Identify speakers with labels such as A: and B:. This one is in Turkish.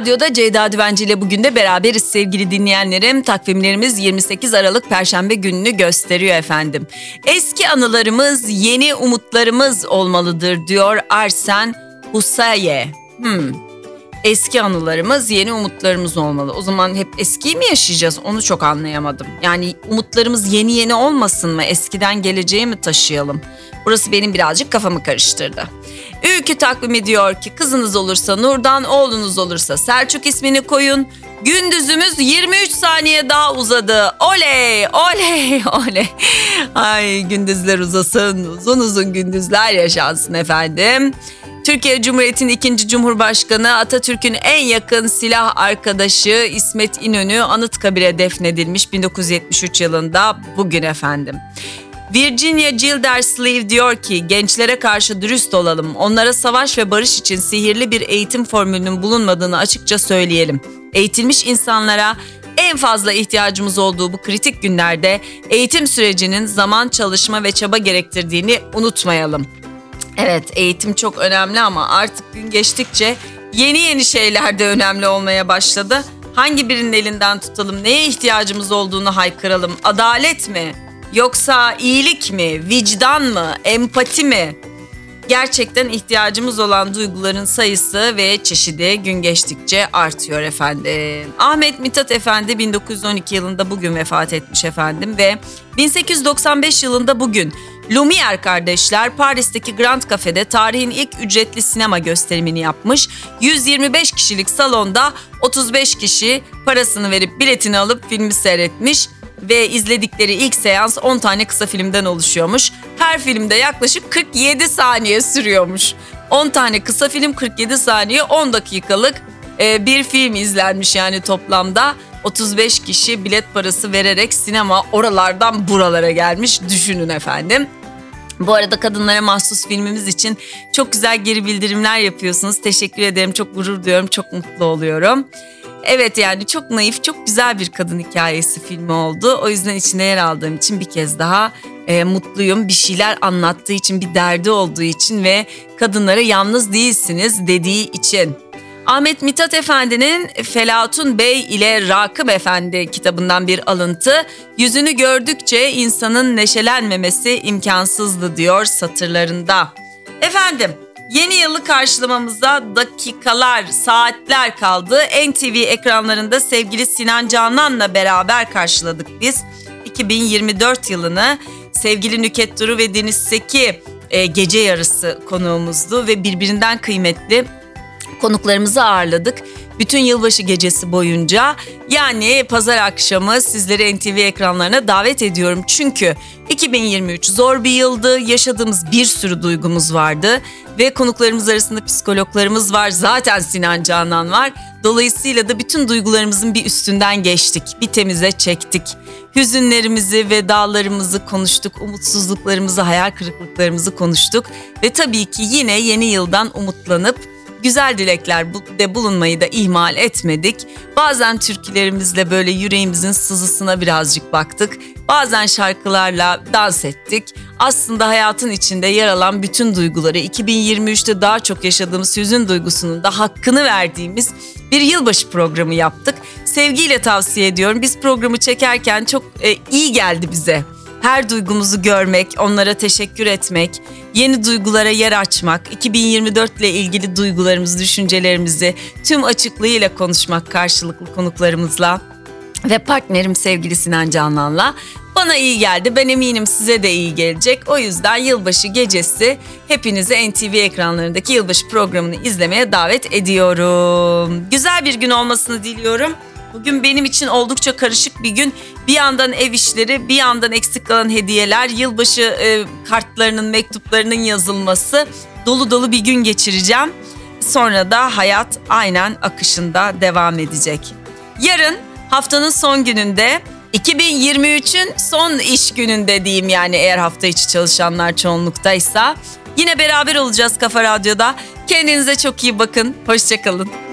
A: Radyo'da Ceyda Düvenci ile bugün de beraberiz sevgili dinleyenlerim. Takvimlerimiz 28 Aralık Perşembe gününü gösteriyor efendim. Eski anılarımız yeni umutlarımız olmalıdır diyor Arsen Husaye. Hmm. Eski anılarımız yeni umutlarımız olmalı. O zaman hep eskiyi mi yaşayacağız onu çok anlayamadım. Yani umutlarımız yeni yeni olmasın mı? Eskiden geleceğe mi taşıyalım? Burası benim birazcık kafamı karıştırdı. Ülkü takvimi diyor ki kızınız olursa Nurdan, oğlunuz olursa Selçuk ismini koyun. Gündüzümüz 23 saniye daha uzadı. Oley, oley, oley. Ay gündüzler uzasın, uzun uzun gündüzler yaşansın efendim. Türkiye Cumhuriyeti'nin ikinci Cumhurbaşkanı Atatürk'ün en yakın silah arkadaşı İsmet İnönü Anıtkabir'e defnedilmiş 1973 yılında bugün efendim. Virginia Gildersleeve diyor ki gençlere karşı dürüst olalım. Onlara savaş ve barış için sihirli bir eğitim formülünün bulunmadığını açıkça söyleyelim. Eğitilmiş insanlara en fazla ihtiyacımız olduğu bu kritik günlerde eğitim sürecinin zaman, çalışma ve çaba gerektirdiğini unutmayalım. Evet eğitim çok önemli ama artık gün geçtikçe yeni yeni şeyler de önemli olmaya başladı. Hangi birinin elinden tutalım, neye ihtiyacımız olduğunu haykıralım. Adalet mi? Yoksa iyilik mi? Vicdan mı? Empati mi? Gerçekten ihtiyacımız olan duyguların sayısı ve çeşidi gün geçtikçe artıyor efendim. Ahmet Mithat Efendi 1912 yılında bugün vefat etmiş efendim ve 1895 yılında bugün Lumière kardeşler Paris'teki Grand Cafe'de tarihin ilk ücretli sinema gösterimini yapmış. 125 kişilik salonda 35 kişi parasını verip biletini alıp filmi seyretmiş ve izledikleri ilk seans 10 tane kısa filmden oluşuyormuş. Her filmde yaklaşık 47 saniye sürüyormuş. 10 tane kısa film 47 saniye 10 dakikalık e, bir film izlenmiş yani toplamda. 35 kişi bilet parası vererek sinema oralardan buralara gelmiş düşünün efendim. Bu arada kadınlara mahsus filmimiz için çok güzel geri bildirimler yapıyorsunuz. Teşekkür ederim. Çok gurur duyuyorum. Çok mutlu oluyorum. Evet yani çok naif, çok güzel bir kadın hikayesi filmi oldu. O yüzden içinde yer aldığım için bir kez daha e, mutluyum. Bir şeyler anlattığı için, bir derdi olduğu için ve kadınlara yalnız değilsiniz dediği için. Ahmet Mithat Efendi'nin Felatun Bey ile Rakım Efendi kitabından bir alıntı. Yüzünü gördükçe insanın neşelenmemesi imkansızdı diyor satırlarında. Efendim Yeni yılı karşılamamıza dakikalar, saatler kaldı. NTV ekranlarında sevgili Sinan Canan'la beraber karşıladık biz. 2024 yılını sevgili Nüket Duru ve Deniz Seki e, gece yarısı konuğumuzdu ve birbirinden kıymetli konuklarımızı ağırladık. Bütün yılbaşı gecesi boyunca yani pazar akşamı sizleri NTV ekranlarına davet ediyorum. Çünkü 2023 zor bir yıldı. Yaşadığımız bir sürü duygumuz vardı ve konuklarımız arasında psikologlarımız var. Zaten Sinan Canan var. Dolayısıyla da bütün duygularımızın bir üstünden geçtik. Bir temize çektik. Hüzünlerimizi, vedalarımızı konuştuk. Umutsuzluklarımızı, hayal kırıklıklarımızı konuştuk. Ve tabii ki yine yeni yıldan umutlanıp güzel dilekler de bulunmayı da ihmal etmedik. Bazen türkülerimizle böyle yüreğimizin sızısına birazcık baktık. Bazen şarkılarla dans ettik. Aslında hayatın içinde yer alan bütün duyguları 2023'te daha çok yaşadığımız hüzün duygusunun da hakkını verdiğimiz bir yılbaşı programı yaptık. Sevgiyle tavsiye ediyorum. Biz programı çekerken çok e, iyi geldi bize her duygumuzu görmek, onlara teşekkür etmek, yeni duygulara yer açmak, 2024 ile ilgili duygularımızı, düşüncelerimizi tüm açıklığıyla konuşmak karşılıklı konuklarımızla ve partnerim sevgili Sinan Canlan'la bana iyi geldi. Ben eminim size de iyi gelecek. O yüzden yılbaşı gecesi hepinizi NTV ekranlarındaki yılbaşı programını izlemeye davet ediyorum. Güzel bir gün olmasını diliyorum. Bugün benim için oldukça karışık bir gün. Bir yandan ev işleri, bir yandan eksik kalan hediyeler, yılbaşı e, kartlarının, mektuplarının yazılması. Dolu dolu bir gün geçireceğim. Sonra da hayat aynen akışında devam edecek. Yarın haftanın son gününde 2023'ün son iş gününde diyeyim yani eğer hafta içi çalışanlar çoğunluktaysa. Yine beraber olacağız Kafa Radyo'da. Kendinize çok iyi bakın. Hoşçakalın.